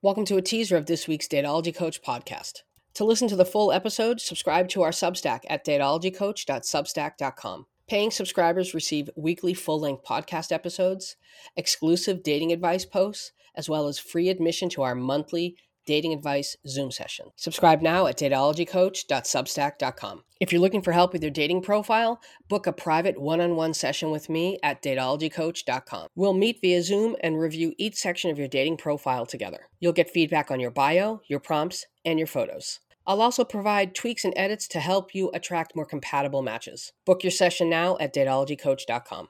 Welcome to a teaser of this week's Datology Coach podcast. To listen to the full episode, subscribe to our Substack at datologycoach.substack.com. Paying subscribers receive weekly full length podcast episodes, exclusive dating advice posts, as well as free admission to our monthly dating advice Zoom session. Subscribe now at datologycoach.substack.com. If you're looking for help with your dating profile, book a private one on one session with me at datologycoach.com. We'll meet via Zoom and review each section of your dating profile together. You'll get feedback on your bio, your prompts, and your photos. I'll also provide tweaks and edits to help you attract more compatible matches. Book your session now at datologycoach.com.